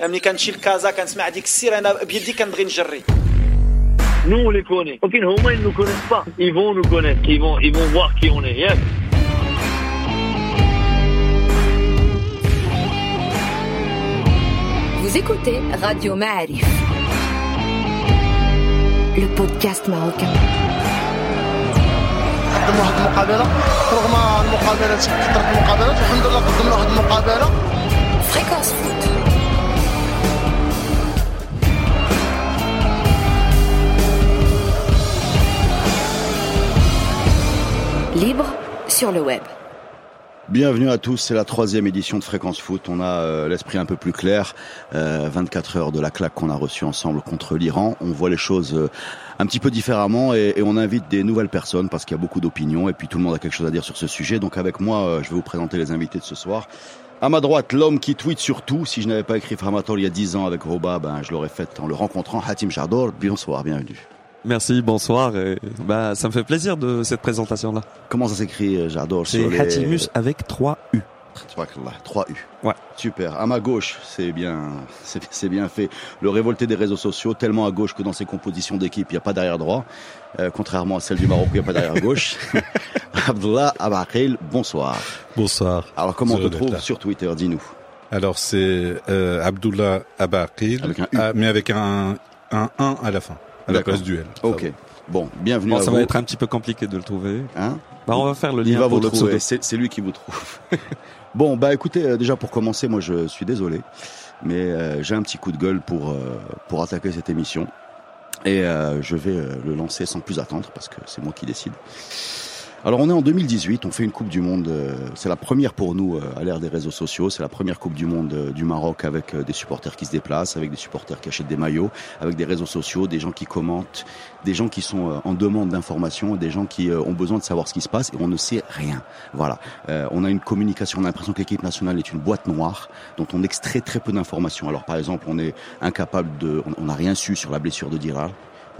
ملي كنمشي لكازا كنسمع ديك السير انا بيدي كنبغي نجري Nous, on les connaît. Ok, Homa, ils nous connaissent pas. Ils vont nous connaître. Ils vont, ils vont voir qui on est. Yes. Vous écoutez Radio Ma'arif, le podcast marocain. قدموا واحد المقابله رغم المقابلات كثرت المقابلات الحمد لله قدمنا واحد المقابله Fréquence foot. Libre sur le web. Bienvenue à tous, c'est la troisième édition de Fréquence Foot. On a euh, l'esprit un peu plus clair. Euh, 24 heures de la claque qu'on a reçue ensemble contre l'Iran. On voit les choses euh, un petit peu différemment et, on invite des nouvelles personnes parce qu'il y a beaucoup d'opinions et puis tout le monde a quelque chose à dire sur ce sujet. Donc avec moi, euh, je vais vous présenter les invités de ce soir. À ma droite, l'homme qui tweet sur tout. Si je n'avais pas écrit Framator il y a 10 ans avec Roba, ben, je l'aurais fait en le rencontrant. Hatim Jardor, bonsoir, bienvenue. Merci, bonsoir. Et, bah, ça me fait plaisir de cette présentation-là. Comment ça s'écrit, euh, Jardor C'est les- Hatimus avec 3 U. Tabarakallah, 3 U. Ouais. Super. À ma gauche, c'est bien, c'est c'est bien fait. Le révolté des réseaux sociaux, tellement à gauche que dans ses compositions d'équipe, il n'y a pas d'arrière droit. Euh, contrairement à celle du Maroc, il n'y a pas d'arrière gauche. Abdullah Abakil, bonsoir. Bonsoir. Alors, comment on te trouve sur Twitter Dis-nous. Alors c'est euh, Abdullah Abakil, Avec un U. ah, mais avec un, un 1 à la fin, à la place du L. Ok. Bon, bienvenue Bon, à ça vous. va être un petit peu compliqué de le trouver. Hein Bah, on va faire le Il lien va pour vous le trouver. C'est c'est lui qui vous trouve. bon, bah écoutez, euh, déjà pour commencer, moi je suis désolé, mais euh, j'ai un petit coup de gueule pour euh, pour attaquer cette émission et euh, je vais euh, le lancer sans plus attendre parce que c'est moi qui décide. Alors on est en 2018, on fait une Coupe du Monde, euh, c'est la première pour nous euh, à l'ère des réseaux sociaux, c'est la première Coupe du Monde euh, du Maroc avec des supporters qui se déplacent, avec des supporters qui achètent des maillots, avec des réseaux sociaux, des gens qui commentent, des gens qui sont en demande d'informations, des gens qui ont besoin de savoir ce qui se passe et on ne sait rien. Voilà, on a une communication, on a l'impression que l'équipe nationale est une boîte noire dont on extrait très peu d'informations. Alors par exemple, on est incapable de, on- on n'a rien su sur la blessure de Dirar.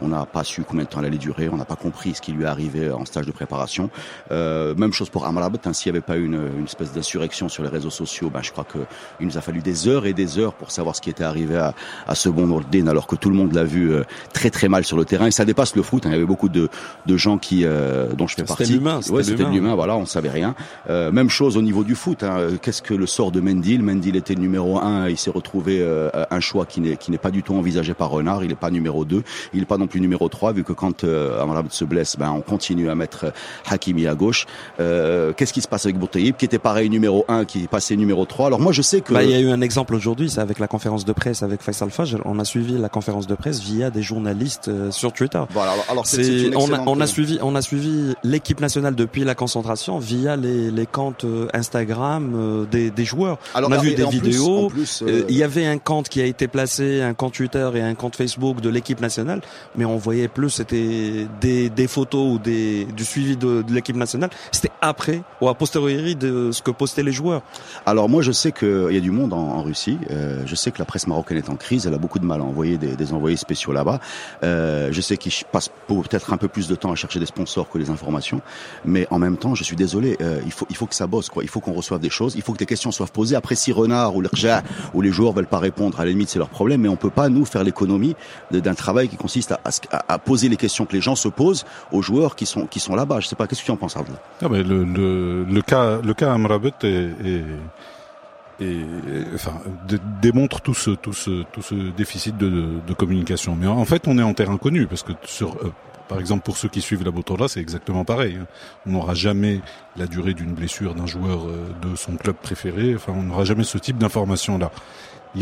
On n'a pas su combien de temps elle allait durer, on n'a pas compris ce qui lui est arrivé en stage de préparation. Euh, même chose pour Amrabat, hein, s'il n'y avait pas eu une, une espèce d'insurrection sur les réseaux sociaux, ben, je crois que il nous a fallu des heures et des heures pour savoir ce qui était arrivé à, à ce bon Nordin, alors que tout le monde l'a vu euh, très très mal sur le terrain. Et ça dépasse le foot, hein, il y avait beaucoup de, de gens qui, euh, dont je fais C'était partie. l'humain, c'était Ouais, c'était de l'humain. l'humain, voilà, on savait rien. Euh, même chose au niveau du foot. Hein, Qu'est-ce que le sort de Mendil? Mendil était le numéro un, il s'est retrouvé euh, un choix qui n'est qui n'est pas du tout envisagé par Renard. Il n'est pas numéro 2 il n'est pas non plus numéro 3 vu que quand euh, Amrabat se blesse, ben on continue à mettre euh, Hakimi à gauche. Euh, Qu'est-ce qui se passe avec Boutaïb qui était pareil numéro 1, qui est passé numéro 3 Alors moi je sais que Bah, il y a eu un exemple aujourd'hui, c'est avec la conférence de presse avec Faisal Fajr. On a suivi la conférence de presse via des journalistes euh, sur Twitter. voilà, alors, alors on a, on a suivi, on a suivi l'équipe nationale depuis la concentration via les, les comptes euh, Instagram euh, des, des joueurs. Alors, on a vu des plus- vidéos. plus, Euh, euh, Il y avait un compte qui a été placé, un compte Twitter et un compte Facebook de l'équipe nationale, mais on voyait plus c'était des, des photos ou des du suivi de, de l'équipe nationale. C'était après ou a posteriori de ce que postaient les joueurs. Alors moi je sais qu'il y a du monde en, en Russie. Euh, je sais que la presse marocaine est en crise. Elle a beaucoup de mal à envoyer des, des envoyés spéciaux là-bas. Euh, je sais qu'ils passent peut-être un peu plus de temps à chercher des sponsors que les informations. Mais en même temps, je suis désolé. euh, il faut il faut que ça bosse quoi. Il faut qu'on reçoive des choses. Il faut que des questions soient posées. Après si Renard ou l'Irja ou les joueurs veulent pas répondre, à la limite c'est leur problème. Mais on peut pas nous faire l'économie d'un travail qui consiste à, à poser les questions que les gens se posent aux joueurs qui sont qui sont là-bas. Je sais pas. Qu'est-ce que tu en penses, Abdel Ah, mais le, le, cas, le cas est- enfin, dé- démontre tout ce, tout ce, tout ce déficit de, communication. Mais en fait, on est en terrain connu parce que sur, euh, par exemple, pour ceux qui suivent la Botola, c'est exactement pareil. hein. On n'aura jamais la durée d'une blessure d'un joueur euh, de son club préféré. Enfin, on n'aura jamais ce type d'information là.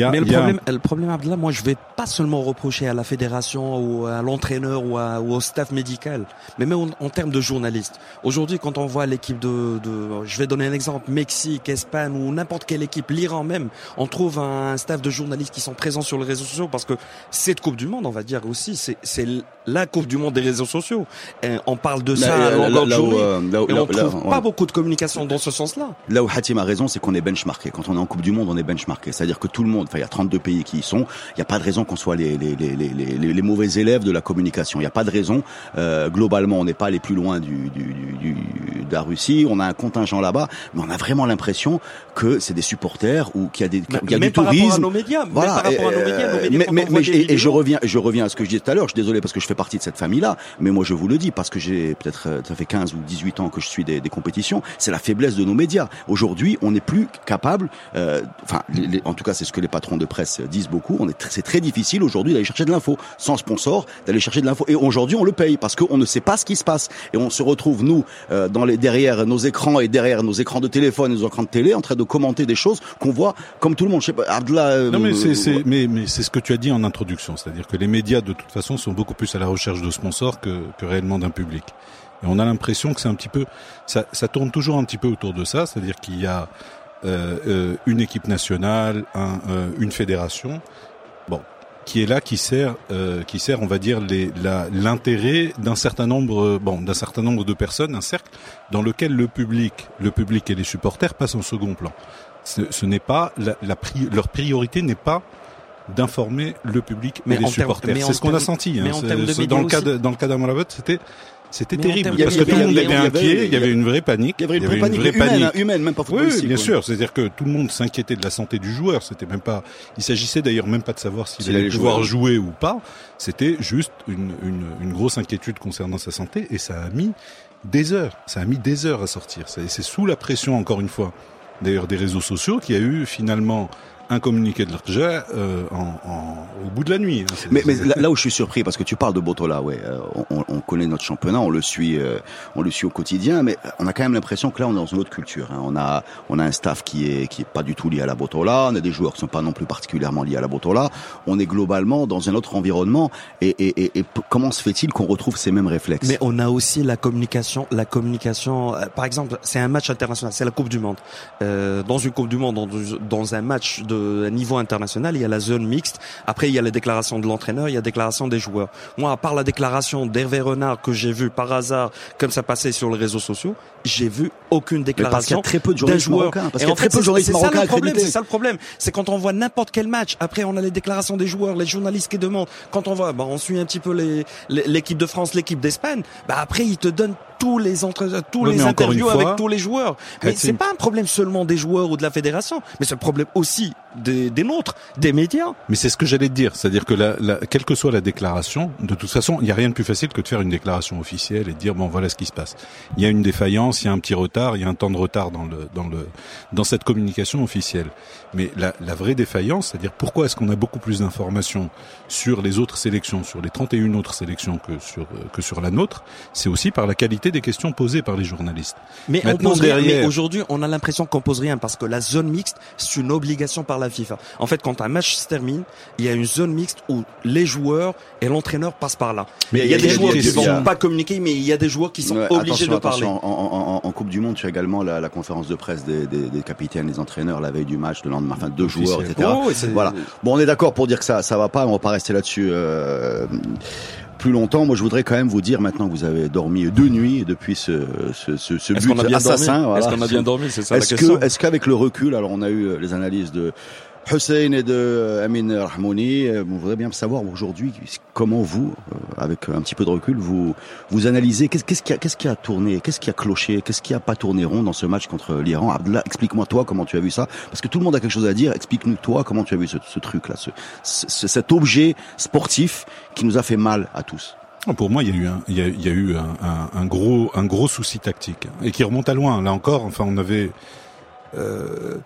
A, Mais le y a problème, le problème, Abdallah, moi, je vais pas seulement reprocher à la fédération ou à l'entraîneur ou, ou au staff médical, mais même en, en termes de journalistes. Aujourd'hui, quand on voit l'équipe de, de, je vais donner un exemple, Mexique, Espagne ou n'importe quelle équipe, l'Iran même, on trouve un staff de journalistes qui sont présents sur les réseaux sociaux parce que cette Coupe du Monde, on va dire aussi, c'est, c'est la Coupe du Monde des réseaux sociaux. Et on parle de ça Là, à là, là où, journée. euh, là où- Et là- on là- trouve ouais. pas beaucoup de communication dans ce sens-là. Là où Hatim a raison, c'est qu'on est benchmarké. Quand on est en Coupe du Monde, on est benchmarké. C'est-à-dire que tout le monde, monde. Enfin, il y a 32 pays qui y sont. Il n'y a pas de raison qu'on soit les, les, les, les, les, les mauvais élèves de la communication. Il n'y a pas de raison. Euh, globalement, on n'est pas les plus loin du, du, du, de la Russie. On a un contingent là-bas, mais on a vraiment l'impression que c'est des supporters ou qu'il y a des qu'il y a du par rapport à tourisme. nos médias, Voilà. par rapport à nos médias, nos euh, médias, mais, mais, mais- et, et je reviens, je reviens à ce que je disais tout à l'heure. Je suis désolé parce que je fais partie de cette famille-là, mais moi je vous le dis parce que j'ai peut-être euh, ça fait 15 ou 18 ans que je suis des, des compétitions. C'est la faiblesse de nos médias. Aujourd'hui, on n'est plus capable. euh, Enfin, les- les- en tout cas, c'est ce que les patrons de presse disent beaucoup. On est, c'est très difficile aujourd'hui d'aller chercher de l'info sans sponsor, d'aller chercher de l'info. Et aujourd'hui, on le paye parce qu'on ne sait pas ce qui se passe et on se retrouve nous euh, dans les derrière nos écrans et derrière nos écrans de téléphone et nos écrans de télé en train de commenter des choses qu'on voit comme tout le monde. Je sais pas, Abdullah. euh, Non mais c'est euh, c'est mais mais c'est ce que tu as dit en introduction, c'est-à-dire que les médias de toute façon sont beaucoup plus à la recherche de sponsors que que réellement d'un public. Et on a l'impression que c'est un petit peu ça ça tourne toujours un petit peu autour de ça, c'est-à-dire qu'il y a une équipe nationale, un, euh, une fédération, bon, qui est là, qui sert, euh, qui sert, on va dire, les, la- l'intérêt d'un certain nombre, euh, bon, d'un certain nombre de personnes, un cercle dans lequel le public, le public et les supporters passent en second plan. Ce, ce n'est pas la, la pri- leur priorité n'est pas d'informer le public Mais et les supporters. C'est ce qu'on a senti. hein. dans le cas de, dans le cas d'Amrabat, c'était c'était terrible termes- parce que tout le monde était inquiet. Il y avait une vraie panique. Il y avait une vraie une panique, vraie humaine, panique. humaine, même pas Oui, footballistique. oui, bien sûr. C'est-à-dire que tout le monde s'inquiétait de la santé du joueur. C'était même pas. Il s'agissait d'ailleurs même pas de savoir s'il allait pouvoir jouer. ou pas. C'était juste une, une, une grosse inquiétude concernant sa santé et ça a mis des heures. Ça a mis des heures à sortir. C'est c'est sous la pression, encore une fois, d'ailleurs des réseaux sociaux, qu'il y a eu finalement un communiqué de l'Arja euh, en, en- au bout de la nuit. hein. Mais, mais là, là où je suis surpris, parce que tu parles de Botola, ouais, euh, on, on connaît notre championnat, on le suit, euh, on le suit au quotidien, mais on a quand même l'impression que là, on est dans une autre culture. hein. On a, on a un staff qui est, qui est pas du tout lié à la Botola, on a des joueurs qui sont pas non plus particulièrement liés à la Botola. On est globalement dans un autre environnement. Et, et, et, et comment se fait-il qu'on retrouve ces mêmes réflexes? Mais on a aussi la communication, la communication. euh, par exemple, c'est un match international, c'est la Coupe du Monde. Euh, dans une Coupe du Monde, dans, dans un match de niveau international, il y a la zone mixte. Après, il y a les déclarations de l'entraîneur, il y a la déclaration des joueurs. Moi, à part la déclaration d'Hervé Renard que j'ai vu par hasard, comme ça passait sur les réseaux sociaux, j'ai vu aucune Mais parce qu'il y déclaration a très peu de journalistes marocains. Parce qu'il y a très peu de c'est journalistes c'est ça marocains le problème. accrédités. C'est ça le problème. C'est quand on voit n'importe quel match. Après, on a les déclarations des joueurs, les journalistes qui demandent. Quand on voit, bah, on suit un petit peu les les- l'équipe de France, l'équipe d'Espagne. Bah après, ils te donnent tous les entre tous Oui, les interviews fois, avec tous les joueurs. Mais c'est pas un problème seulement des joueurs ou de la fédération, mais c'est le problème aussi des, des nôtres, des médias. Mais c'est ce que j'allais te dire, c'est-à-dire que la, la- quelle que soit la déclaration, de toute façon, il n'y a rien de plus facile que de faire une déclaration officielle et de dire bon voilà ce qui se passe. Il y a une défaillance, il y a un petit retard, il y a un temps de retard dans le dans le dans cette communication officielle. Mais la, la vraie défaillance, c'est-à-dire pourquoi est-ce qu'on a beaucoup plus d'informations sur les autres sélections, sur les 31 autres sélections que sur euh, que sur la nôtre, c'est aussi par la qualité des questions posées par les journalistes. Mais, on Maintenant, pose rien. derrière- Mais aujourd'hui, on a l'impression qu'on pose rien parce que la zone mixte, c'est une obligation par la FIFA. En fait, quand un match se termine, il y a une zone mixte où les joueurs et l'entraîneur passent par là. Mais il y a des a- joueurs qui a- vont pas communiquer, mais il y a des joueurs qui sont Ouais, obligés de parler. En, en- en- en Coupe du Monde, tu as également la, la conférence de presse des, des- des capitaines, des entraîneurs la veille du match, le lendemain, enfin deux joueurs, etc. Oh, Voilà. Bon, on est d'accord pour dire que ça, ça va pas. On va pas rester là-dessus. euh, plus longtemps, moi je voudrais quand même vous dire maintenant que vous avez dormi deux nuits depuis ce, ce, ce, ce Est-ce but qu'on a bien assassin. voilà. Est-ce qu'on a bien dormi C'est ça la Est-ce question. que, est-ce qu'avec le recul, alors on a eu les analyses de Hussein et de euh, Amin Rahmouni, euh, on voudrait bien savoir aujourd'hui comment vous, euh, avec un petit peu de recul, vous vous analysez qu'est-ce qu'est-ce qui qui a tourné, qu'est-ce qui a cloché, qu'est-ce qui a pas tourné rond dans ce match contre l'Iran? Explique-moi toi comment tu as vu ça, parce que tout le monde a quelque chose à dire. Explique-nous toi comment tu as vu ce, ce truc là, ce, ce- cet objet sportif qui nous a fait mal à tous. Pour moi, il y a eu un, il y a, eu un- un gros, un gros souci tactique et qui remonte à loin. Là encore, enfin, on avait, euh,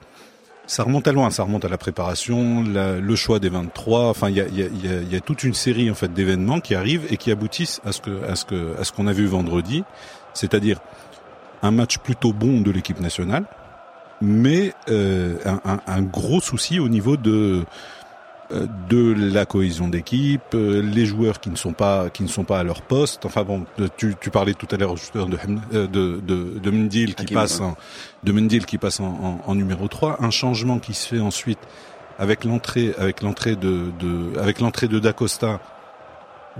ça remonte à loin. Ça remonte à la préparation, le choix des 23. Enfin, il y a, toute une série en fait d'événements qui arrivent et qui aboutissent à ce que, à ce que, ce qu'on a vu vendredi, c'est-à-dire un match plutôt bon de l'équipe nationale, mais euh, un, gros souci au niveau de de la cohésion d'équipe, euh, les joueurs qui ne sont pas qui ne sont pas à leur poste. Enfin bon, de- tu, tu parlais tout à l'heure de euh, de de, de Mendil qui passe en, de Mendil qui passe en, en, en numéro 3, un changement qui se fait ensuite avec l'entrée avec l'entrée de, de avec l'entrée de Dacosta.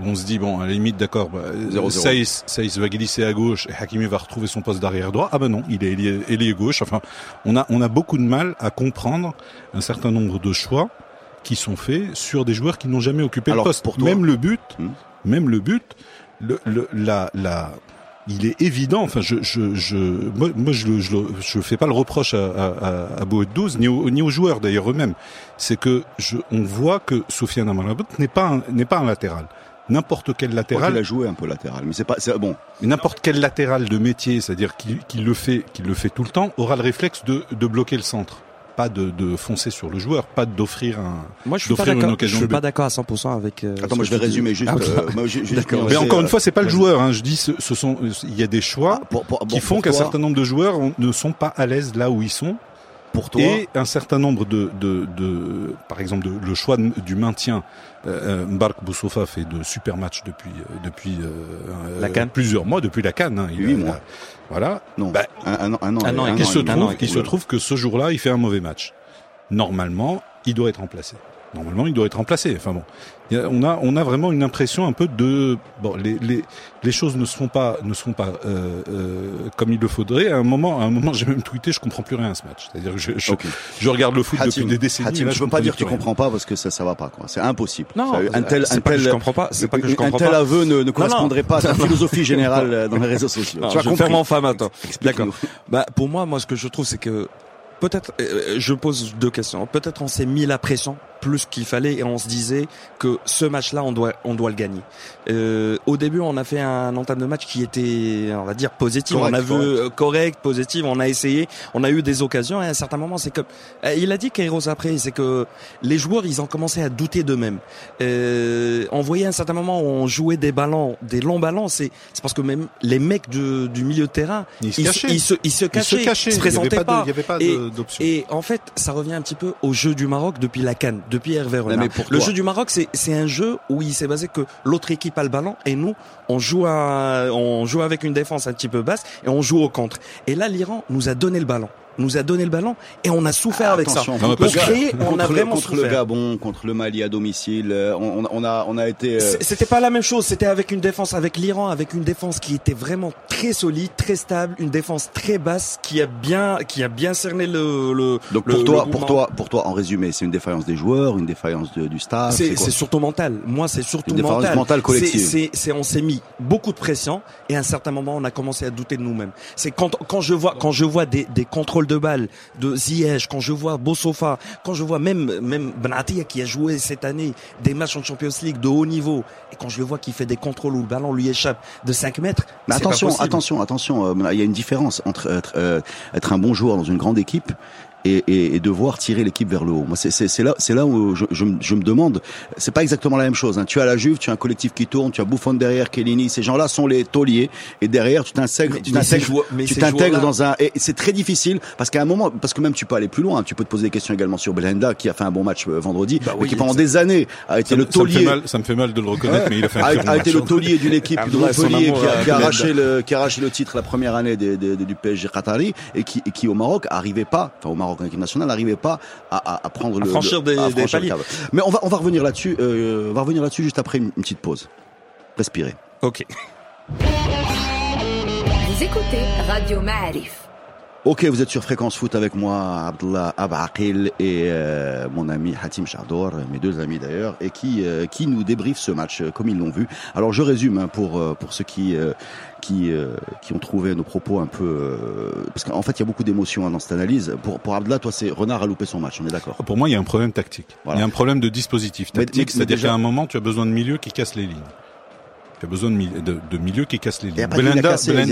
On se dit bon à la limite d'accord bah, 0-0. Saïs, Saïs va glisser à gauche et Hakimi va retrouver son poste d'arrière droit. Ah ben non, il est ailier, ailier gauche. Enfin, on a on a beaucoup de mal à comprendre un certain nombre de choix qui sont faits sur des joueurs qui n'ont jamais occupé Alors, le poste. pour toi- même le but, Hmm. même le but, le, le- la, la, il est évident. Enfin, je, je, je, moi, moi, je, je, je fais pas le reproche à, à, à, Boet 12 ni, aux- ni aux joueurs d'ailleurs eux-mêmes. C'est que je, on voit que Sofiane Amrabat n'est pas un- n'est pas un latéral. N'importe quel latéral, qu'il a joué un peu latéral, mais c'est pas, c'est bon. n'importe quel latéral de métier, c'est-à-dire qu'il qu'il le fait, qu'il le fait tout le temps, aura le réflexe de, de bloquer le centre, pas de, de foncer sur le joueur, pas d'offrir un. Moi, je suis pas une. Je occasion suis pas d'accord à 100% avec. euh, Attends, moi je vais résumer juste. Ah, euh, moi, ju- juste D'accord. nuancer, Mais encore euh, une fois, c'est pas le joueur. Hein. Je dis, ce, ce sont, il y a des choix ah, pour- pour- bon, qui font qu'un certain nombre de joueurs ne sont pas à l'aise là où ils sont, Pour toi, et un certain nombre de, de, de par exemple, de, le choix de- du maintien. Euh, Mbark Boussoufa fait de super matchs depuis euh, depuis euh, La euh, plusieurs mois, depuis la Cannes. Hein. Il Huit a- mois. Voilà. non, bah, un, un an, un an, un an et Il se trouve, Un an il se trouve que ce jour-là, il fait un mauvais match. Normalement, il doit être remplacé. Normalement, il doit être remplacé. Enfin bon, on a on a vraiment une impression un peu de bon, les les les choses ne se font pas ne se font pas euh, euh, comme il le faudrait. À un moment, à un moment, j'ai même tweeté, je comprends plus rien à ce match. C'est-à-dire que je, je, je regarde le foot Hatim, depuis des décennies. Hatim, là, tu je peux pas dire que tu comprends pas parce que ça, ça va pas, quoi. C'est impossible. Non, Ça, un tel, un tel, je comprends pas. C'est pas que je un comprends tel pas. aveu ne, ne correspondrait pas à ta philosophie générale euh, dans les réseaux sociaux. Non, tu as je vais compris. faire mon femme, attends. D'accord. Bah, pour moi, moi, ce que je trouve, c'est que peut-être, euh, je pose deux questions. Peut-être on s'est mis la pression plus qu'il fallait et on se disait que ce match-là, on doit, on doit le gagner. Euh, au début, on a fait un entame de match qui était, on va dire, positif. Correct, on a vu correct. euh, correct, positif. On a essayé, on a eu des occasions et à un certain moment, c'est que euh, il a dit Kairos après, c'est que les joueurs, ils ont commencé à douter d'eux-mêmes. Euh, on voyait à un certain moment où on jouait des ballons, des longs ballons. C'est, c'est parce que même les mecs du, du milieu de terrain, Il se ils, cachait. ils se, ils se cachaient, se ils se Il y avait présentaient pas pas. de- il y avait pas Et- de- d'option. Et en fait, ça revient un petit peu au jeu du Maroc depuis la Cannes, depuis Hervé Renard. Le jeu du Maroc, c'est c'est un jeu où il s'est basé que l'autre équipe a le ballon et nous, on joue à, on joue avec une défense un petit peu basse et on joue au contre. Et là, l'Iran nous a donné le ballon, nous a donné le ballon et on a souffert avec ça. Non, parce on contre a le- vraiment contre le. Gabon, contre le Mali à domicile, euh, on, on a, on a été. euh, C'était pas la même chose. C'était avec une défense, avec l'Iran, avec une défense qui était vraiment très solide, très stable, une défense très basse qui a bien, qui a bien cerné le. le donc le- pour toi, le pour toi, pour toi, en résumé, c'est une défaillance des joueurs, une défaillance de- du staff. C'est surtout mental. Moi, c'est surtout Une défaillance mental. mentale collective. C'est- c'est- c'est- on s'est mis beaucoup de pression et à un certain moment, on a commencé à douter de nous-mêmes. C'est quand quand je vois quand je vois des, des contrôles de balles de Ziyech, quand je vois Bossofa, quand je vois même même Benatia qui a joué cette année des matchs en Champions League de haut niveau et quand je le vois qui fait des contrôles où le ballon lui échappe de 5 mètres. Mais attention, attention, attention. euh, il y a une différence entre être, euh, être un bon joueur dans une grande équipe et, et, et devoir tirer l'équipe vers le haut. Moi, c'est- là, c'est là où je, je, me- je me demande. C'est pas exactement la même chose. Hein. Tu as la Juve, tu as un collectif qui tourne, tu as Buffon derrière, Kellini. Ces gens-là sont les tauliers. Et derrière, tu t'intègres, tu t'intègres, tu dans un. Et c'est très difficile parce qu'à un moment, parce que même tu peux aller plus loin. Tu peux te poser des questions également sur Belhanda qui a fait un bon match euh, vendredi, Bah mais qui pendant des années a été Ça, le me- ça me fait taulier. mal, ça me fait mal de le reconnaître, mais il a fait un a, très bon a été match. le taulier d'une équipe de Montpellier qui a, à qui a Belhanda. arraché le qui a arraché le titre la première année des- des- des- du PSG Qatari et qui, et qui au Maroc arrivait pas, enfin au Maroc en équipe nationale n'arrivait pas à, à, à prendre À le franchir le- des- à des le. Mais on va on va revenir là-dessus, euh, on va revenir là-dessus juste après une, une petite pause. Respirez. Ok. Vous écoutez Radio Ma'arif. Ok, vous êtes sur Fréquence Foot avec moi, Abdullah Abaqil et euh, mon ami Hatim Chardor, mes deux amis d'ailleurs, et qui euh, qui nous débriefent ce match euh, comme ils l'ont vu. Alors je résume hein, pour euh, pour ceux qui euh, qui euh, qui ont trouvé nos propos un peu euh, parce qu'en fait il y a beaucoup d'émotions hein, dans cette analyse. Pour pour Abdullah, toi c'est Renard a loupé son match, on est d'accord? Pour moi, il y a un problème tactique. Voilà. Il y a un problème de dispositif tactique, c'est-à-dire déjà- qu'à un moment, tu as besoin de milieux qui cassent les lignes. Tu as besoin de, mi- de, de milieux qui cassent les lignes.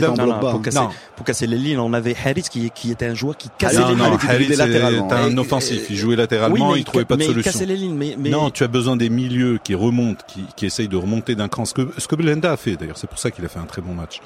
Non, non, bas, pour hein. casser, Non. pour casser les lignes, on avait Harris qui, qui était un joueur qui cassait les lignes. non, était Harit, latéralement. un offensif. Il jouait latéralement, oui, il trouvait pas de solution. Il les lignes, mais, mais Non, tu as besoin des milieux qui remontent, qui, qui essayent de remonter d'un cran. Ce que, ce que Belenda a fait, d'ailleurs, c'est pour ça qu'il a fait un très bon match.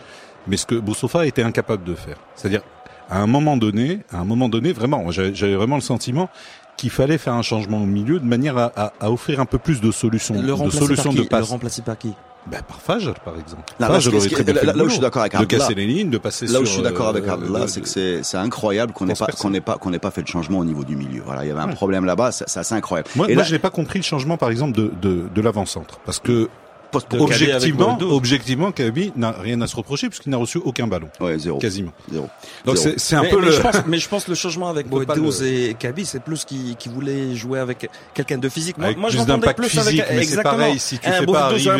Mais ce que Boussofa était incapable de faire. C'est-à-dire, à un moment donné, à un moment donné, vraiment, j'avais vraiment le sentiment qu'il fallait faire un changement au milieu de manière à, à, à offrir un peu plus de solutions, le de solutions par qui de Le passe. remplacer par qui Ben, par Fajr, par exemple. Là, là, Fajr très bien là- là le où je suis d'accord avec De Abdallah. casser les lignes, de passer Là sur... où je suis d'accord avec euh, Abdallah, de- c'est que c'est incroyable qu'on n'ait pas qu'on n'ait pas qu'on n'ait pas fait de changement au niveau du milieu. Voilà, il y avait un Ouais. problème là-bas, c'est c'est assez incroyable. Moi, Et moi là- je n'ai pas compris le changement, par exemple, de, de, de l'avant-centre. Parce que poste objectivement, objectivement, Kaby n'a rien à se reprocher puisqu'il n'a reçu aucun ballon, Ouais, zéro. quasiment. Zéro. Donc c'est c'est un mais, peu mais le. je pense, mais je pense le changement avec Boedeus le- et Kaby, c'est plus qu'il qui voulait jouais avec quelqu'un de physique. Moi, Avec moi je plus m'entendais plus physique, avec mais c'est exactement. pareil, si tu un fais pas Boedeus ou un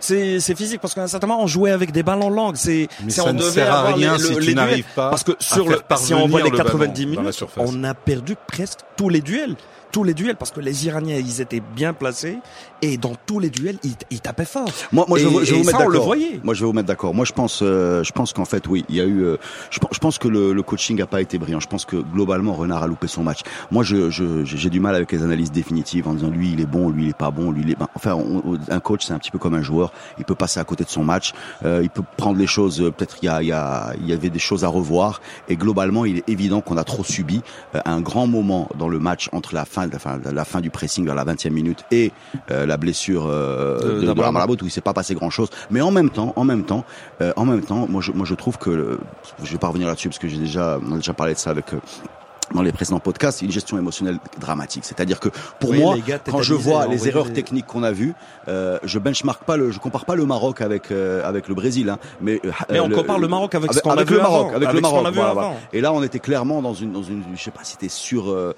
c'est c'est physique parce qu'à un certain moment on jouait avec des ballons longs. C'est on ne devait sert à rien les, si tu n'arrives pas Parce que sur le, si on voit les le ballon 90 dans la minutes, on a perdu presque tous les duels. Tous les duels parce que les Iraniens ils étaient bien placés et dans tous les duels ils, ils tapaient fort. Moi, moi, je, Et- vais vous- je vais vous mettre d'accord. Moi, je vais vous mettre d'accord. Moi, je pense, euh, je pense qu'en fait, oui, il y a eu. euh, je, je pense que le, le coaching n'a pas été brillant. Je pense que globalement, Renard a loupé son match. Moi, je, je, j'ai du mal avec les analyses définitives en disant lui, il est bon, lui, il est pas bon, lui, il est. ben, enfin, on- un coach, c'est un petit peu comme un joueur. Il peut passer à côté de son match. Euh, il peut prendre les choses. euh, Peut-être il y a, il y a, y avait des choses à revoir. Et globalement, il est évident qu'on a trop subi euh, un grand moment dans le match entre la fin, la fin du pressing vers la 20e minute et euh, la blessure euh, De- de, de. Amrabat, où il s'est pas passé grand chose. Mais en même temps, en même temps, euh, en même temps, moi je, moi je trouve que le- je vais pas revenir là-dessus parce que j'ai déjà, on a déjà parlé de ça avec. Dans les précédents podcasts, une gestion émotionnelle dramatique. C'est-à-dire que pour Oui, moi, gars quand je vois les erreurs les- techniques qu'on a vues, euh, je benchmark pas le, je compare pas le Maroc avec euh, avec le Brésil, hein, mais euh, Mais on le- compare le Maroc avec ce qu'on a avec vu le Maroc, avant, avec, avec le ce Maroc. voilà, voilà. Et là, on était clairement dans une dans une, je sais pas, si c'était sur euh,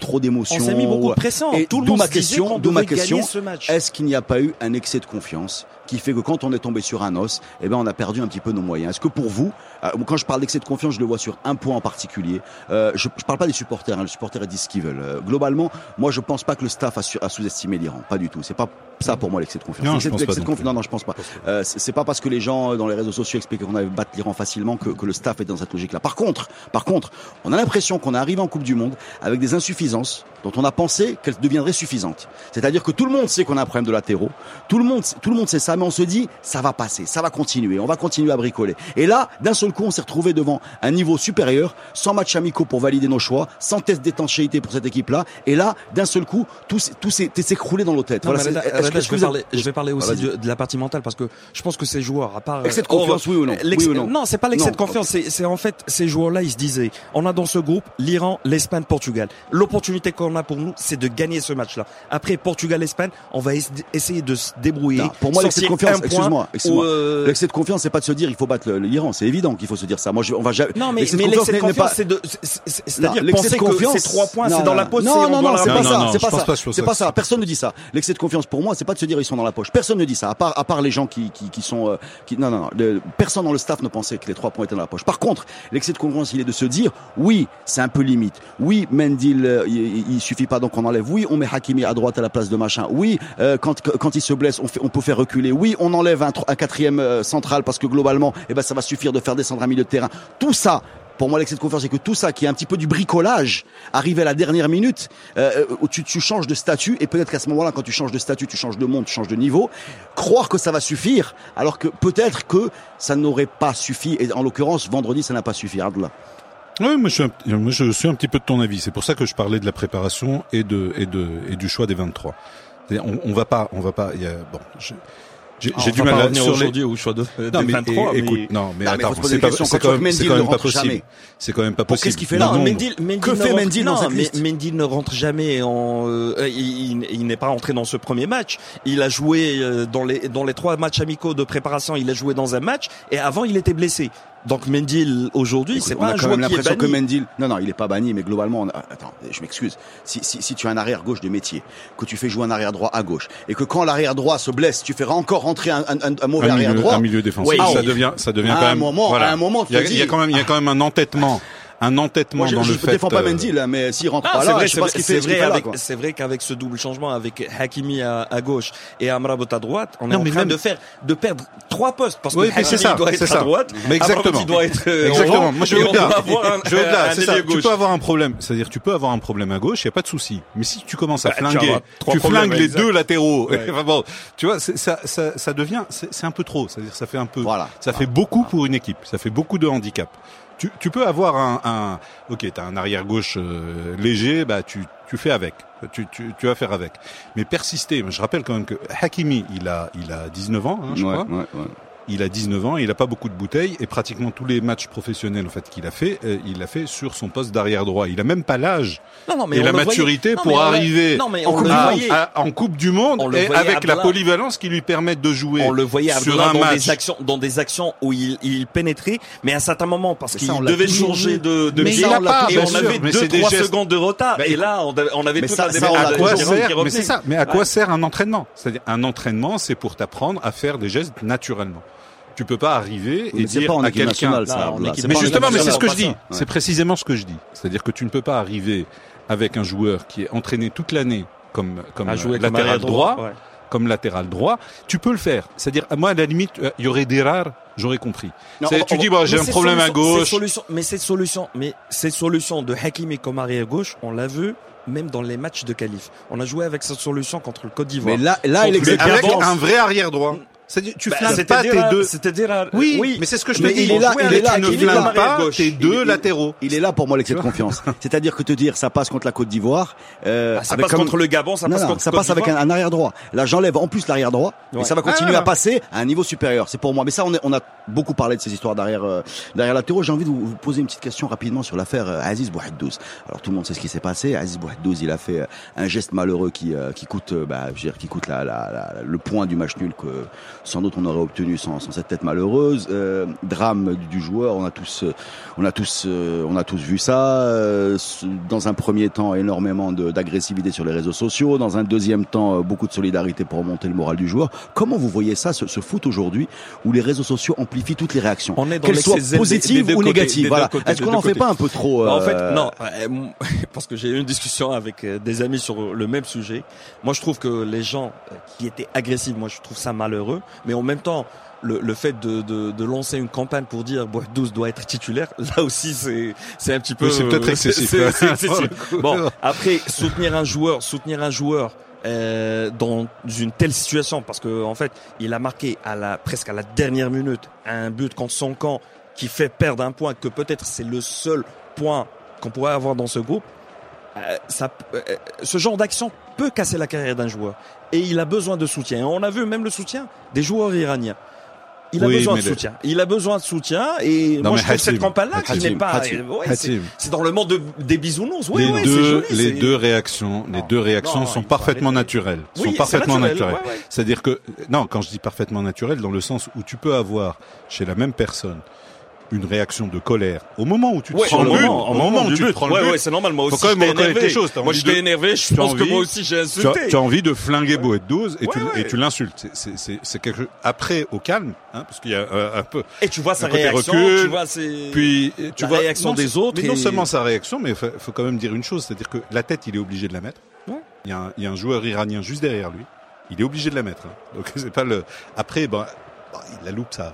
trop d'émotions. On s'est mis beaucoup ou- de pression. Et Tout le monde ma question, d'où ma question, ce est-ce qu'il n'y a pas eu un excès de confiance qui fait que quand on est tombé sur un os, eh ben on a perdu un petit peu nos moyens. Est-ce que pour vous, euh, quand je parle d'excès de confiance, je le vois sur un point en particulier. Euh, je, je parle pas des supporters. Hein, les supporters disent ce qu'ils veulent. Euh, globalement, moi je pense pas que le staff a, a sous-estimé l'Iran. Pas du tout. C'est pas ça pour moi l'excès de confiance. Non, je pense pas non je pense pas. Euh, c'est pas parce que les gens euh, dans les réseaux sociaux expliquaient qu'on allait battre l'Iran facilement que, que le staff est dans cette logique-là. Par contre, par contre, on a l'impression qu'on est arrivé en Coupe du Monde avec des insuffisances dont on a pensé qu'elles deviendraient suffisantes. C'est-à-dire que tout le monde sait qu'on a un problème de latéraux, tout le monde, tout le monde sait ça, mais on se dit ça va passer, ça va continuer, on va continuer à bricoler. Et là, d'un seul coup, on s'est retrouvé devant un niveau supérieur, sans match amicaux pour valider nos choix, sans test d'étanchéité pour cette équipe-là. Et là, d'un seul coup, tout, s'est- tout s'est écroulé dans nos têtes. Voilà, est-ce Je, vais parler, je vais parler aussi de, de la partie mentale parce que je pense que ces joueurs, à part Excès de euh, confiance, oui ou non Oui ou non c'est pas l'excès Non. de confiance. C'est, c'est en fait ces joueurs-là, ils se disaient, on a dans ce groupe l'Iran, l'Espagne, Portugal. L'opportunité qu'on a pour nous, c'est de gagner ce match-là. Après Portugal, Espagne, on va es- essayer de se débrouiller. Non, pour moi, l'excès de confiance, excuse-moi, excuse-moi. ou, euh, L'excès de confiance, c'est pas de se dire il faut battre l'Iran. C'est évident qu'il faut se dire ça. Moi, je, on va jamais. Non, mais, l'excès de confiance, c'est de, c'est- c'est- Non, c'est-à-dire penser que ces trois points, non, c'est dans la non, poche. Non, non, non, c'est pas Non, ça. non, non, c'est pas ça. Personne ne dit ça. L'excès de confiance pour moi, c'est pas de se dire ils sont dans la poche. Personne ne dit ça. À part, à part les gens qui, qui, qui sont, euh, qui, non, non, non. Personne dans le staff ne pensait que les trois points étaient dans la poche. Par contre, l'excès de confiance, il est de se dire, oui, c'est un peu limite. Oui, Mendy, le- il, il suffit pas donc on enlève. Oui, on met Hakimi à droite à la place de machin. Oui, euh, quand, quand il se blesse, on, fait, on peut faire reculer. Oui, on enlève un, un quatrième euh, central parce que globalement, eh ben, ça va suffire de faire descendre un milieu de terrain. Tout ça, pour moi, l'excès de confiance, c'est que tout ça, qui est un petit peu du bricolage, arrivé à la dernière minute, euh, où tu, tu changes de statut, et peut-être qu'à ce moment-là, quand tu changes de statut, tu changes de monde, tu changes de niveau, croire que ça va suffire, alors que peut-être que ça n'aurait pas suffi, et en l'occurrence, vendredi, ça n'a pas suffi. Abdallah. Oui, moi je, suis un, petit- peu de ton avis. C'est pour ça que je parlais de la préparation et de et de et du choix des 23. C'est-à-dire, On, on va pas, on va pas. Y a, bon, je- j'ai on j'ai du mal à revenir aujourd'hui au choix de, Non des mais, 23, é- mais- écoute, non mais attends, c'est Quand même, pas possible. C'est quand même pas possible. qu'est-ce qu'il fait là Que fait Mendy dans cette liste Mendy ne rentre jamais en, euh, il n'est pas rentré dans ce premier match. Il a joué euh, dans les dans les trois matchs amicaux de préparation. Il a joué dans un match et avant il était blessé. Donc Mendy l- aujourd'hui, c'est on pas a un quand joueur même qui est l'impression que banni. Mendil, non, non, il est pas banni, mais globalement, on a- attends, je m'excuse. Si, si, si tu as un arrière gauche de métier, que tu fais jouer un arrière droit à gauche, et que quand l'arrière droit se blesse, tu fais encore rentrer un, un, un- mauvais un arrière milieu, droit. un milieu défensif, Oui. ça devient, ça devient À quand un même. moment- voilà. à un moment, il y a, te il y a dis- quand même, il y a quand même un entêtement, un entêtement Moi, je, dans je le fait. défends pas euh, Mendy, là, mais s'il rentre Ah, pas là, vrai, je sais c'est pas vrai, ce qu'il c'est fait, vrai, qu'avec ce double changement, avec Hakimi à, à gauche et Amrabat à droite, on est Non, en train même- de faire, de perdre trois postes parce que Oui, Hakimi c'est ça, doit être c'est à ça. droite, Mais exactement. Amrabat, il doit être euh, Exactement. Moi, je Je C'est ça. ailier Tu peux avoir un problème. C'est-à-dire, tu peux avoir un problème à gauche, il y a pas de souci. Mais si tu commences à Bah, flinguer, tu flingues les deux latéraux. Tu vois, c'est- ça, ça, ça devient, c'est un peu trop. C'est-à-dire, ça fait un peu, ça fait beaucoup pour une équipe. Ça fait beaucoup de handicap. Tu, tu peux avoir un, un ok, t'as un arrière gauche euh, léger, bah tu, tu fais avec. Tu, tu, tu vas faire avec. Mais persister. Je rappelle quand même que Hakimi, il a, il a 19 ans, hein, je Ouais, crois. ouais, ouais. Il a 19 ans, il a pas beaucoup de bouteilles et pratiquement tous les matchs professionnels en fait qu'il a fait, euh, il l'a fait sur son poste d'arrière droit. Il a même pas l'âge Non, non, mais et on la maturité Non, pour on arriver Non, mais en, on coupe le du Monde, voyait. à- en Coupe du Monde On et avec la polyvalence qui lui permet de jouer On le voyait sur un dans match. des actions, dans des actions où il, il pénétrait, mais à un certain moment parce qu'il ça, on l'a devait changer de, de Mais pied, il l'a pas, et on sûr, avait mais c'est des 2-3 gestes- secondes de retard. Bah, et là, on avait, on tout ça- un ça, débat on à Mais c'est ça. Mais à quoi sert un entraînement? C'est-à-dire un entraînement, c'est pour t'apprendre à faire des gestes naturellement. Tu peux pas arriver Mais et c'est dire pas en à équipe quelqu'un. Mais justement, mais c'est ce que je dis. C'est précisément ce que je dis. C'est-à-dire que tu ne peux pas arriver avec un joueur qui est entraîné toute l'année comme comme à jouer comme latéral droit, ouais. comme latéral droit. Tu peux le faire. C'est-à-dire, moi, à la limite, euh, il y aurait des rares, j'aurais compris. Non, C'est- on- tu on- dis, bon, j'ai Mais un problème à gauche. mais ces solutions, mais ces solutions de Hakimi comme arrière gauche, on l'a vu même dans les matchs de qualif. On a joué avec cette solution contre le Côte d'Ivoire. Mais là, là, il Mais avec un vrai arrière droit. C'est-à-dire, tu Bah, c'était pas tes deux. C'était Dira- Oui, mais c'est ce que je te Mais dis. il est là, il est là, tu ne il est là. flanques pas gauche. tes Il- deux il- latéraux. Il est là pour moi l'excès de confiance. C'est-à-dire que te dire ça passe contre la Côte d'Ivoire, euh, Bah, ça passe comme- contre le Gabon, ça passe non, contre ça passe avec un, arrière droit. Là, j'enlève en plus l'arrière droit, et ça va continuer Ah, à passer à un niveau supérieur. C'est pour moi. Mais ça, on, est- on a beaucoup parlé de ces histoires d'arrière, euh, derrière latéraux. J'ai envie de vous, vous poser une petite question rapidement sur l'affaire euh, Aziz Bouhaddouz. Alors tout le monde sait ce qui s'est passé. Aziz Bouhaddouz, il a fait euh, un geste malheureux qui, euh, qui coûte, euh, bah, je veux dire, qui coûte la, la- la- le point du match nul que sans doute on aurait obtenu sans, sans cette tête malheureuse. Euh, drame du, du joueur. On a tous, euh, on a tous, euh, on a tous vu ça. Euh, dans un premier temps, énormément d'agressivité sur les réseaux sociaux. Dans un deuxième temps, euh, beaucoup de solidarité pour remonter le moral du joueur. Comment vous voyez ça, ce, ce foot aujourd'hui, où les réseaux sociaux amplifient toutes les réactions, qu'elles soient des- positives des ou côtés, négatives Voilà. Est-ce qu'on en fait pas un peu trop En fait, euh, non, euh, parce que j'ai eu une discussion avec euh, des amis sur le même sujet. Moi, je trouve que les gens euh, qui étaient agressifs, moi, je trouve ça malheureux. Mais en même temps, le, le fait de, de, de lancer une campagne pour dire Bouhaddouz doit être titulaire, là aussi, c'est c'est un petit peu. Oui, c'est peut-être euh, excessif. coup. Bon, après, soutenir un joueur, soutenir un joueur. euh, dans une telle situation parce que en fait il a marqué à la presque à la dernière minute un but contre son camp qui fait perdre un point que peut-être c'est le seul point qu'on pourrait avoir dans ce groupe, euh, ça, euh, ce genre d'action peut casser la carrière d'un joueur. Et il a besoin de soutien. On a vu même le soutien des joueurs iraniens. Il a Oui, besoin de le- soutien. Il a besoin de soutien. Et Non, moi, je trouve cette campagne-là qui n'est pas. Euh, ouais, c'est- dans le monde de- des bisounours. Oui, les oui, deux, joli, les c'est- deux réactions, les deux réactions Non, sont parfaitement naturelles. Oui, sont parfaitement naturel, naturelles. ouais, ouais. C'est-à-dire que non, quand je dis parfaitement naturel, dans le sens où tu peux avoir chez la même personne une réaction de colère au moment où tu te Ouais, prends le but, moment, au moment où tu te prends le Ouais, but, ouais, c'est normal. Moi Faut aussi, quand même reconnaître les choses. Moi, j'étais de- énervé. Je pense que moi aussi, j'ai tu as, insulté. tu as envie de flinguer Boetdouz et, tu, Ouais, ouais. et tu l'insultes. C'est- quelque chose. Après, au calme, hein, parce qu'il y a euh, un peu. Et tu vois sa réaction, recul, tu vois ses... Puis tu La vois réaction non, des autres Mais non seulement sa réaction, mais il faut, faut quand même dire une chose, c'est-à-dire que la tête, il est obligé de la mettre. Il y, a un, il y a un joueur iranien juste derrière lui. Il est obligé de la mettre. hein. Donc c'est pas le. Après, ben, il la loupe, ça.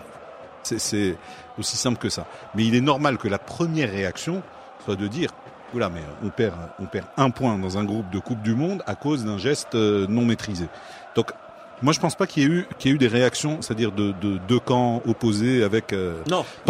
C'est aussi simple que ça. Mais il est normal que la première réaction soit de dire. Oula, mais on perd, on perd un point dans un groupe de Coupe du Monde à cause d'un geste euh, non maîtrisé. Moi, je pense pas qu'il y ait eu, qu'il y ait eu des réactions, c'est-à-dire de, de deux camps opposés avec euh, Non.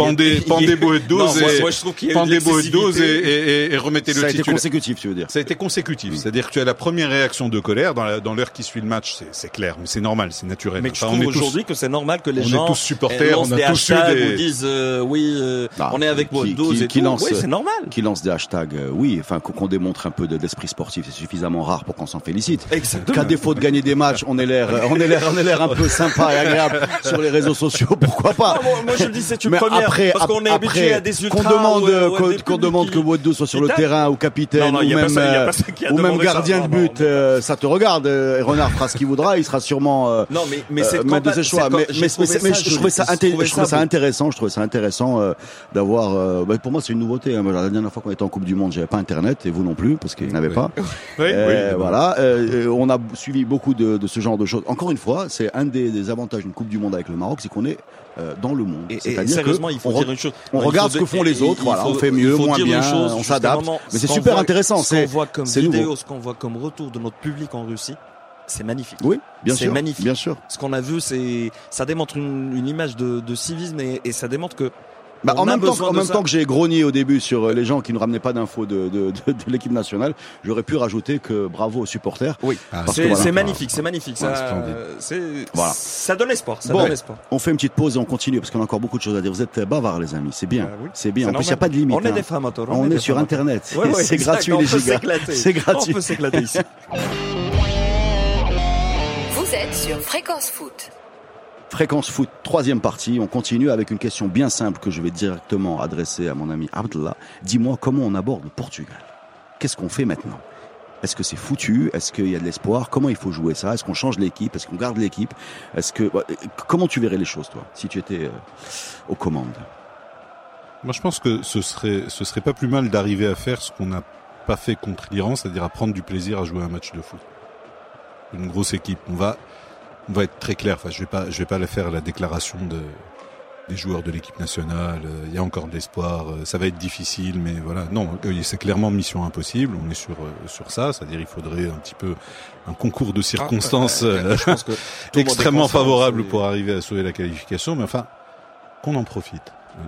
Boetdouz Non, moi- et moi, je trouve qu'il y a eu de Pendez Boetdouz et, et, et, et remettez Ça le a été consécutif, tu veux dire Ça a été consécutif, c'est-à-dire que tu as la première réaction de colère dans la- dans l'heure qui suit le match, c'est- c'est clair, mais c'est normal, c'est naturel. Mais je Enfin, on trouve est tous- aujourd'hui que c'est normal que les on est gens tous euh, supporters, on a des tous eu hashtags des- ou disent euh, oui, euh, Ah, on est avec qui- et qui lance- Oui, c'est normal. qui lance des hashtags, euh, oui, enfin qu'on démontre un peu de- d'esprit sportif, c'est suffisamment rare pour qu'on s'en félicite. Exactement. Qu'à défaut de gagner des matchs, on ait l'air, on ait l'air, on ait l'air un peu sympa et agréable sur les réseaux sociaux, pourquoi pas Ah, moi, je dis c'est une Mais première après, parce qu'on est ap- habitué après, à des qu'on ultras demande, ou, euh, qu'on demande que Boetdouz soit sur le terrain ou capitaine Non, non, ou même, euh, ou même gardien de but, euh, ça te regarde. euh, et Renard fera ce qu'il voudra, il sera sûrement euh, Non, mais mais euh, cette maître de ses choix. Mais, je trouvais ça, intéressant. Je trouvais ça intéressant euh, d'avoir. euh, bah, pour moi, c'est une nouveauté. hein. La dernière fois qu'on était en Coupe du Monde, j'avais pas Internet et vous non plus parce qu'il n'y en avait pas. Euh, voilà, euh, euh, on a suivi beaucoup de, de ce genre de choses. Encore une fois, c'est un des, des avantages d'une Coupe du Monde avec le Maroc, c'est qu'on est euh, dans le monde. C'est-à-dire sérieusement, il faut dire une chose. on regarde ce que font les autres, voilà, on fait mieux, moins bien, on s'adapte. Mais ce c'est super intéressant, Ce qu'on c'est- voit comme c'est vidéo, ce qu'on voit comme retour de notre public en Russie, c'est magnifique. Oui, bien C'est sûr, magnifique. bien sûr. Ce qu'on a vu, c'est, ça démontre une, une image de, de civisme et, et ça démontre que Bah, On en même, temps, en même ça. temps que j'ai grogné au début sur euh, les gens qui ne ramenaient pas d'infos de, de, de, de l'équipe nationale, j'aurais pu rajouter que bravo aux supporters. Oui, Ah, c'est voilà. magnifique, c'est magnifique. Ouais, ça, Voilà. ça donne espoir. Ça Bon. donne espoir. On fait une petite pause et on continue parce qu'on a encore beaucoup de choses à dire. Vous êtes bavards les amis, c'est bien. Ah oui. C'est bien. En plus, il n'y a pas de limite. On est hein. des framateurs. On, est, des sur. Internet. Ouais, ouais, c'est gratuit on les peut gigas. s'éclater. C'est gratuit. On peut s'éclater ici. Vous êtes sur Fréquence Foot. Fréquence foot, troisième partie. On continue avec une question bien simple que je vais directement adresser à mon ami Abdallah. Dis-moi comment on aborde le Portugal. Qu'est-ce qu'on fait maintenant? Est-ce que c'est foutu? Est-ce qu'il y a de l'espoir? Comment il faut jouer ça? Est-ce qu'on change l'équipe? Est-ce qu'on garde l'équipe? Est-ce que comment tu verrais les choses toi si tu étais euh, aux commandes? Moi, je pense que ce serait, ce serait pas plus mal d'arriver à faire ce qu'on n'a pas fait contre l'Iran, c'est-à-dire à prendre du plaisir à jouer un match de foot. Une grosse équipe. On va, va être très clair. Enfin, je vais pas, je vais pas la faire la déclaration de, des joueurs de l'équipe nationale. Euh, Il y a encore de l'espoir. euh, Ça va être difficile, mais voilà. Non, euh, c'est clairement mission impossible. On est sur, sur ça. C'est-à-dire, il faudrait un petit peu un concours de circonstances. Je pense que est extrêmement favorable pour arriver à sauver la qualification, mais enfin, qu'on en profite.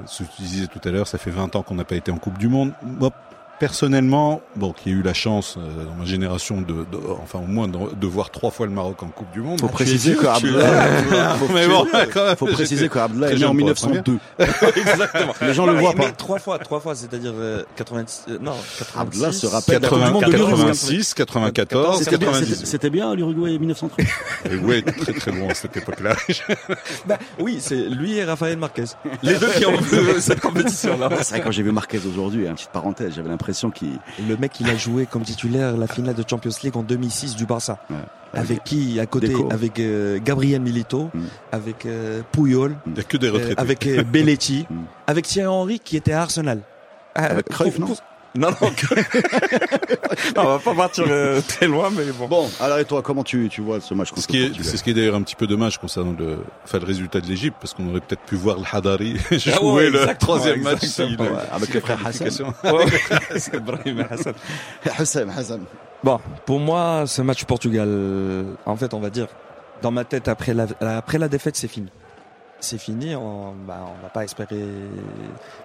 Ce que tu disais tout à l'heure, ça fait 20 ans qu'on n'a pas été en Coupe du Monde. Moi, personnellement, bon, qui ai eu la chance euh, dans ma génération de, de- enfin au moins de, de voir trois fois le Maroc en Coupe du Monde. Faut es préciser que Abdallah, faut, bon, préciser que Abdallah est né en jeune pour la 1902. Exactement. Les gens Non, le voient mais pas. Trois fois, trois fois, c'est-à-dire euh, 86, euh, non, 86. Abdallah se rappelle de la Coupe du 80, Monde de l'Uruguay. 86, 94, C'était bien, c'était- 98. c'était bien l'Uruguay 1930. Et ouais, très très bon à cette époque-là. Bah, oui, c'est lui et Rafael Marquez. Les deux qui ont vu cette compétition-là. C'est vrai quand j'ai vu Marquez aujourd'hui, une petite parenthèse, j'avais l'impression qu'il Le mec, il a joué comme titulaire la finale de Champions League en 2006 du Barça. Ouais. Avec qui à côté Deco. Avec euh, Gabriel Milito, Mm. avec euh, Puyol, Il n'y a que des euh, avec euh, Belletti, Mm. avec Thierry Henry qui était à Arsenal. Avec Cruyff, pour- non pour- Non, non. non, on va pas partir euh, très loin, mais bon. Bon, alors et toi, comment tu, tu vois ce match contre Ce qui le est, Portugal c'est ce qui est d'ailleurs un petit peu dommage concernant le, enfin, le résultat de l'Égypte, parce qu'on aurait peut-être pu voir le Hadari jouer Ah ouais, le troisième match s'il Ouais, avec les frères Hassan. C'est Brahim Hassan. Hassan, Hassan. Bon, pour moi, ce match Portugal, euh, en fait, on va dire, dans ma tête, après la, après la défaite, c'est fini. C'est fini, on bah, va pas espérer.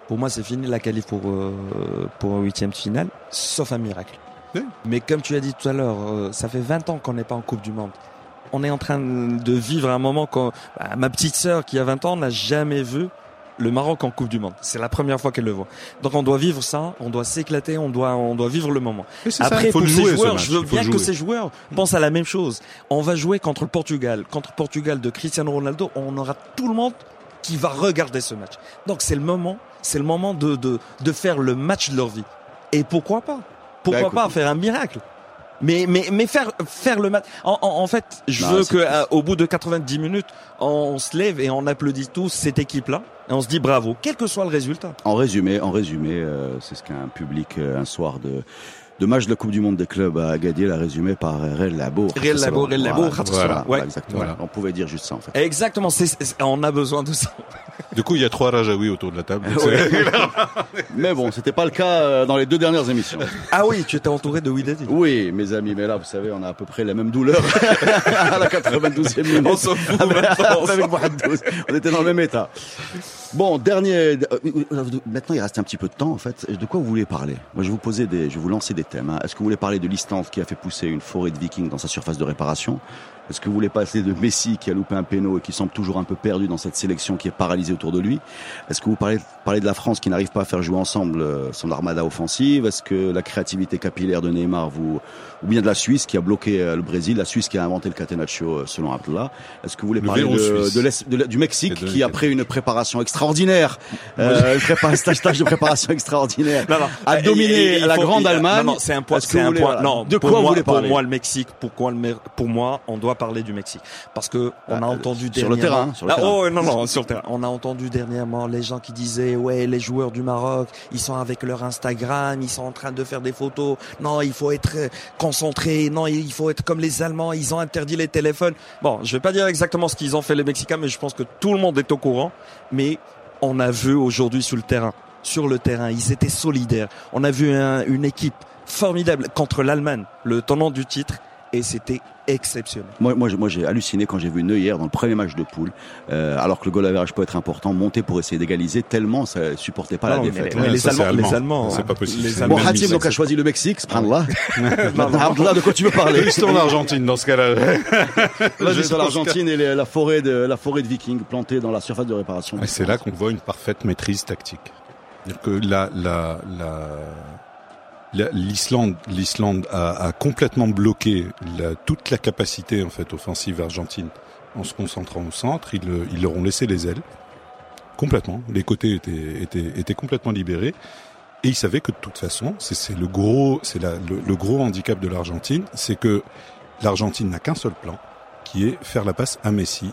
Pour moi, c'est fini la qualif pour euh, pour un huitième de finale, sauf un miracle. Oui. Mais comme tu as dit tout à l'heure, euh, ça fait 20 ans qu'on n'est pas en Coupe du Monde. On est en train de vivre un moment quand bah, ma petite sœur qui a 20 ans n'a jamais vu le Maroc en Coupe du Monde. C'est la première fois qu'elle le voit. Donc on doit vivre ça, on doit s'éclater, on doit on doit vivre le moment. Ça, Après, il faut pour le ces joueurs, je veux bien que ces joueurs pensent à la même chose. On va jouer contre le Portugal, contre le Portugal de Cristiano Ronaldo. On aura tout le monde qui va regarder ce match. Donc c'est le moment, c'est le moment de, de, de faire le match de leur vie. Et pourquoi pas? Pourquoi Bah, pas faire un miracle? Mais, mais, mais faire, faire le match. En, en, en fait, je Non, veux que euh, au bout de 90 minutes, on, se lève et on applaudit tous cette équipe-là. Et on se dit bravo, quel que soit le résultat. En résumé, en résumé, euh, c'est ce qu'un public euh, un soir de de match de la Coupe du Monde des clubs à Agadir a résumé par Real Labo. Real Labo, Real Labo, Voilà, Khatsala. voilà, Ouais. exactement. Voilà. On pouvait dire juste ça en fait. Exactement, on a besoin de ça. Du coup, il y a trois Rajaoui autour de la table. Mais bon, c'était pas le cas euh, dans les deux dernières émissions. Ah oui, tu étais entouré de Widadi. Oui, mes amis, mais là, vous savez, on a à peu près la même douleur à la 92e minute. On s'en fout Avec- avec On était dans le même état. Bon, dernier. euh, Maintenant, il reste un petit peu de temps, en fait. De quoi vous voulez parler? Moi, je vais vous poser des, je vous lancer des thèmes. hein. Est-ce que vous voulez parler de l'Islande qui a fait pousser une forêt de Vikings dans sa surface de réparation? Est-ce que vous voulez parler de Messi qui a loupé un péno et qui semble toujours un peu perdu dans cette sélection qui est paralysée autour de lui? Est-ce que vous parlez, parlez de la France qui n'arrive pas à faire jouer ensemble euh, son armada offensive? Est-ce que la créativité capillaire de Neymar vous ou bien de la Suisse qui a bloqué euh, le Brésil, la Suisse qui a inventé le catenaccio euh, selon Abdullah. Est-ce que vous voulez Le parler de, du Mexique qui après une préparation extraordinaire, euh, une prépa- stage, stage de préparation extraordinaire, Non, non. a dominé la faut- grande Allemagne Non, non, c'est un point. Vous un voulez, point. Non, de pour quoi vous moi, voulez pour parler? moi, le Mexique. Pourquoi le, pour moi, on doit parler du Mexique. Parce que on a Euh, entendu sur le dernièrement- terrain, sur le Ah, terrain. Oh non non sur le terrain. On a entendu dernièrement les gens qui disaient ouais les joueurs du Maroc ils sont avec leur Instagram ils sont en train de faire des photos. Non il faut être euh, concentré. Non il faut être comme les Allemands. Ils ont interdit les téléphones. Bon je vais pas dire exactement ce qu'ils ont fait les Mexicains mais je pense que tout le monde est au courant. Mais on a vu aujourd'hui sur le terrain sur le terrain ils étaient solidaires. On a vu un- une équipe formidable contre l'Allemagne le tenant du titre. Et c'était exceptionnel. Moi, moi, j'ai- moi, j'ai halluciné quand j'ai vu Neuer dans le premier match de poule, euh, alors que le goal average peut être important, monter pour essayer d'égaliser tellement ça supportait pas Non, la mais- défaite. mais Ouais, les, ça, Allemands, les allemand. Allemands, C'est pas possible. les Allemands- Bon, Hatim donc a choisi le Mexique, subhanallah. Abdullah, de quoi tu veux parler? Plus en Argentine dans ce cas-là. Sur pense l'Argentine et les- la forêt de la forêt de Vikings plantée dans la surface de réparation. Et c'est là qu'on voit une parfaite maîtrise tactique. C'est-à-dire que la, la, la- l'Islande, l'Islande a, complètement bloqué toute la capacité en fait offensive argentine en se concentrant au centre. Ils, leur ont laissé les ailes complètement. Les côtés étaient, complètement libérés. Et ils savaient que de toute façon, c'est, le gros, c'est le gros handicap de l'Argentine, c'est que l'Argentine n'a qu'un seul plan, qui est faire la passe à Messi,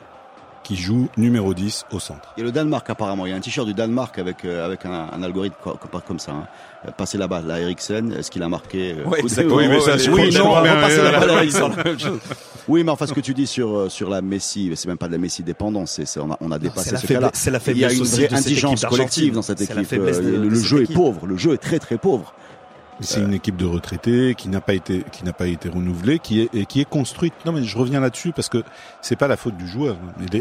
qui joue numéro 10 au centre. Il y a le Danemark apparemment. Il y a un t-shirt du Danemark avec euh, avec un, un algorithme co- co- comme ça. Hein. Euh, Passer la balle à Eriksen. Est-ce qu'il a marqué euh, Ouais, exactement. Oui, mais ça, je oui, non, bien, passer mais la balle à Ils sont Eriksen. la même chose. Oui, mais enfin, ce que tu dis sur sur la Messi, c'est même pas de la Messi dépendance. C'est, c'est- on a on a dépassé ce cas-là. c'est la Il y a faiblesse une vraie indigence collective d'Argentine. dans cette C'est la équipe. faiblesse de- Euh, de le cette jeu est pauvre. Le jeu est très très pauvre. C'est une équipe de retraités qui n'a pas été qui n'a pas été renouvelée, qui est et qui est construite. Non, mais je reviens là-dessus parce que c'est pas la faute du joueur.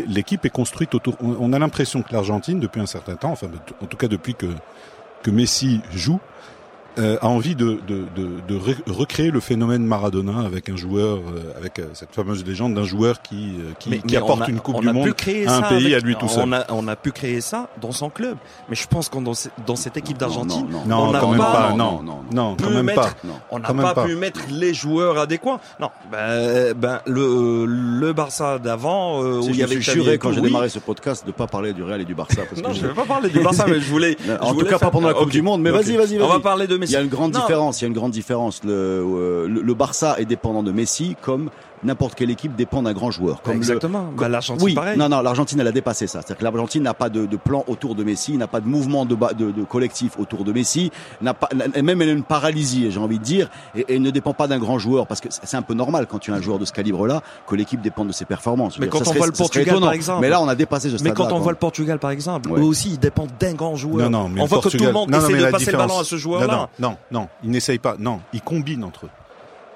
L'équipe est construite autour. On on a l'impression que l'Argentine, depuis un certain temps, enfin en tout cas depuis que que Messi joue, euh, a envie de de, de, de ré- recréer le phénomène Maradona avec un joueur, euh, avec euh, cette fameuse légende d'un joueur qui euh, qui, qui on apporte a- une coupe on du a monde pu créer à un pays avec- à lui tout seul. On a, on a pu créer ça dans son club. Mais je pense que dans, dans cette équipe d'Argentine, Non, Non, on n'a pas- pas. non, Non, non, quand même mettre- pas. Non. on n'a pas, pas. pu mettre les joueurs adéquats. Non, ben, ben le, le Barça d'avant, euh, où il y me avait juré quand j'ai démarré ce podcast de pas parler du Real et du Barça parce Non, que je ne vais pas parler du Barça, mais je voulais. En tout cas, pas pendant la Coupe Ok. du Monde, mais Ok. vas-y, vas-y, On va vas-y. parler de Il y a une grande Non, différence. Il y a une grande différence. Le, euh, le, le Barça est dépendant de Messi, comme n'importe quelle équipe dépend d'un grand joueur. Comme le- Exactement. Bah, l'Argentine, oui, pareil. non, non, l'Argentine, elle a dépassé ça. C'est-à-dire que l'Argentine n'a pas de, de plan autour de Messi, n'a pas de mouvement de, de, de collectif autour de Messi, n'a pas, n'a- même elle a une paralysie, j'ai envie de dire, et, et ne dépend pas d'un grand joueur, parce que c'est un peu normal quand tu as un joueur de ce calibre-là que l'équipe dépende de ses performances. Mais dire, quand ça on serait- voit le Portugal, par exemple. Mais là, on a dépassé ce Mais quand on quoi. voit le Portugal, par exemple, Ouais. eux aussi, ils dépendent d'un grand joueur. Non, non, mais on voit que tout le monde non, essaie de passer le ballon à ce joueur-là. Non, non, non, non, ils n'essayent pas. Non, ils combinent entre eux.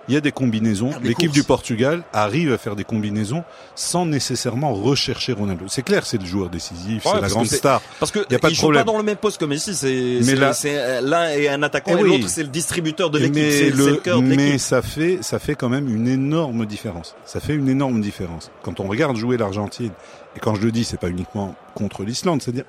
Il y a des combinaisons. Des L'équipe du Portugal arrive à faire des combinaisons sans nécessairement rechercher Ronaldo. C'est clair, c'est le joueur décisif, Ouais, c'est la grande star. Parce que Y a pas de ils jouent problème. pas dans le même poste que Messi. C'est euh, l'un est un attaquant Eh et oui. l'autre c'est le distributeur de l'équipe. mais le mais ça fait ça fait quand même une énorme différence. Ça fait une énorme différence. Quand on regarde jouer l'Argentine et quand je le dis, c'est pas uniquement contre l'Islande, c'est-à-dire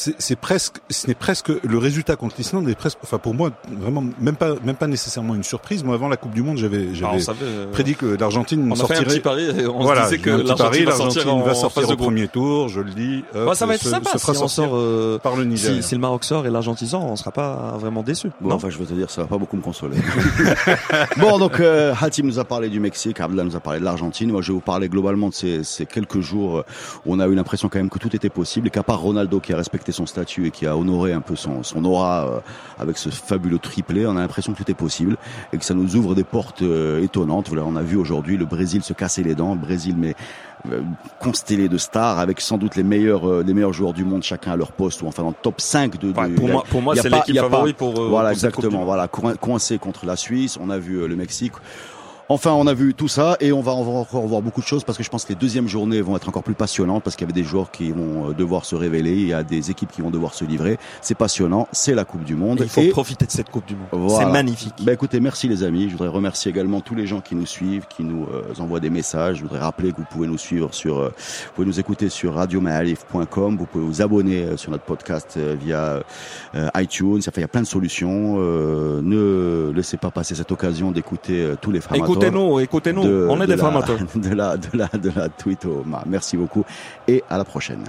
c'est c'est presque ce n'est presque le résultat contre l'Islande est presque enfin pour moi vraiment même pas même pas nécessairement une surprise. Moi avant la Coupe du monde, j'avais Ah, j'avais euh, prédit que l'Argentine on a fait un sortirait petit pari on voilà, se disait que l'Argentine va sortir, en, va sortir au premier tour, je le dis. hop, Ouais, ça va être se- sympa se si on sort euh, par le Nigeria. si, si le Maroc sort et l'Argentine sort, on sera pas vraiment. Bon, non enfin, je veux te dire, ça va pas beaucoup me consoler. bon, donc, euh, Hatim nous a parlé du Mexique, Abdallah nous a parlé de l'Argentine. Moi, je vais vous parler globalement de ces, ces quelques jours où on a eu l'impression quand même que tout était possible et qu'à part Ronaldo qui a respecté son statut et qui a honoré un peu son, son aura euh, avec ce fabuleux triplé, on a l'impression que tout est possible et que ça nous ouvre des portes euh, étonnantes. Voilà, on a vu aujourd'hui le Brésil se casser les dents. Le Brésil, mais euh, constellé de stars avec sans doute les meilleurs, euh, les meilleurs joueurs du monde, chacun à leur poste ou enfin dans le top 5 de, de Ouais, pour moi, pour moi c'est l'équipe favorite pour. euh, voilà, pour exactement. Voilà, coin- coincé contre la Suisse. On a vu euh, le Mexique. Enfin, on a vu tout ça et on va, encore voir beaucoup de choses parce que je pense que les deuxièmes journées vont être encore plus passionnantes parce qu'il y avait des joueurs qui vont euh, devoir se révéler, il y a des équipes qui vont devoir se livrer. C'est passionnant, c'est la Coupe du Monde. Et il faut Et- profiter de cette Coupe du Monde. Voilà. C'est magnifique. bah écoutez, merci les amis. Je voudrais remercier également tous les gens qui nous suivent, qui nous euh, envoient des messages. Je voudrais rappeler que vous pouvez nous suivre sur, euh, vous pouvez nous écouter sur radiomahalif.com. Vous pouvez vous abonner euh, sur notre podcast euh, via euh, iTunes. Enfin, il y a plein de solutions. Euh, ne laissez pas passer cette occasion d'écouter euh, tous les frères Écoutez-nous, écoutez-nous. On est de des la-. De la, de la, de la tweet. Merci beaucoup et à la prochaine.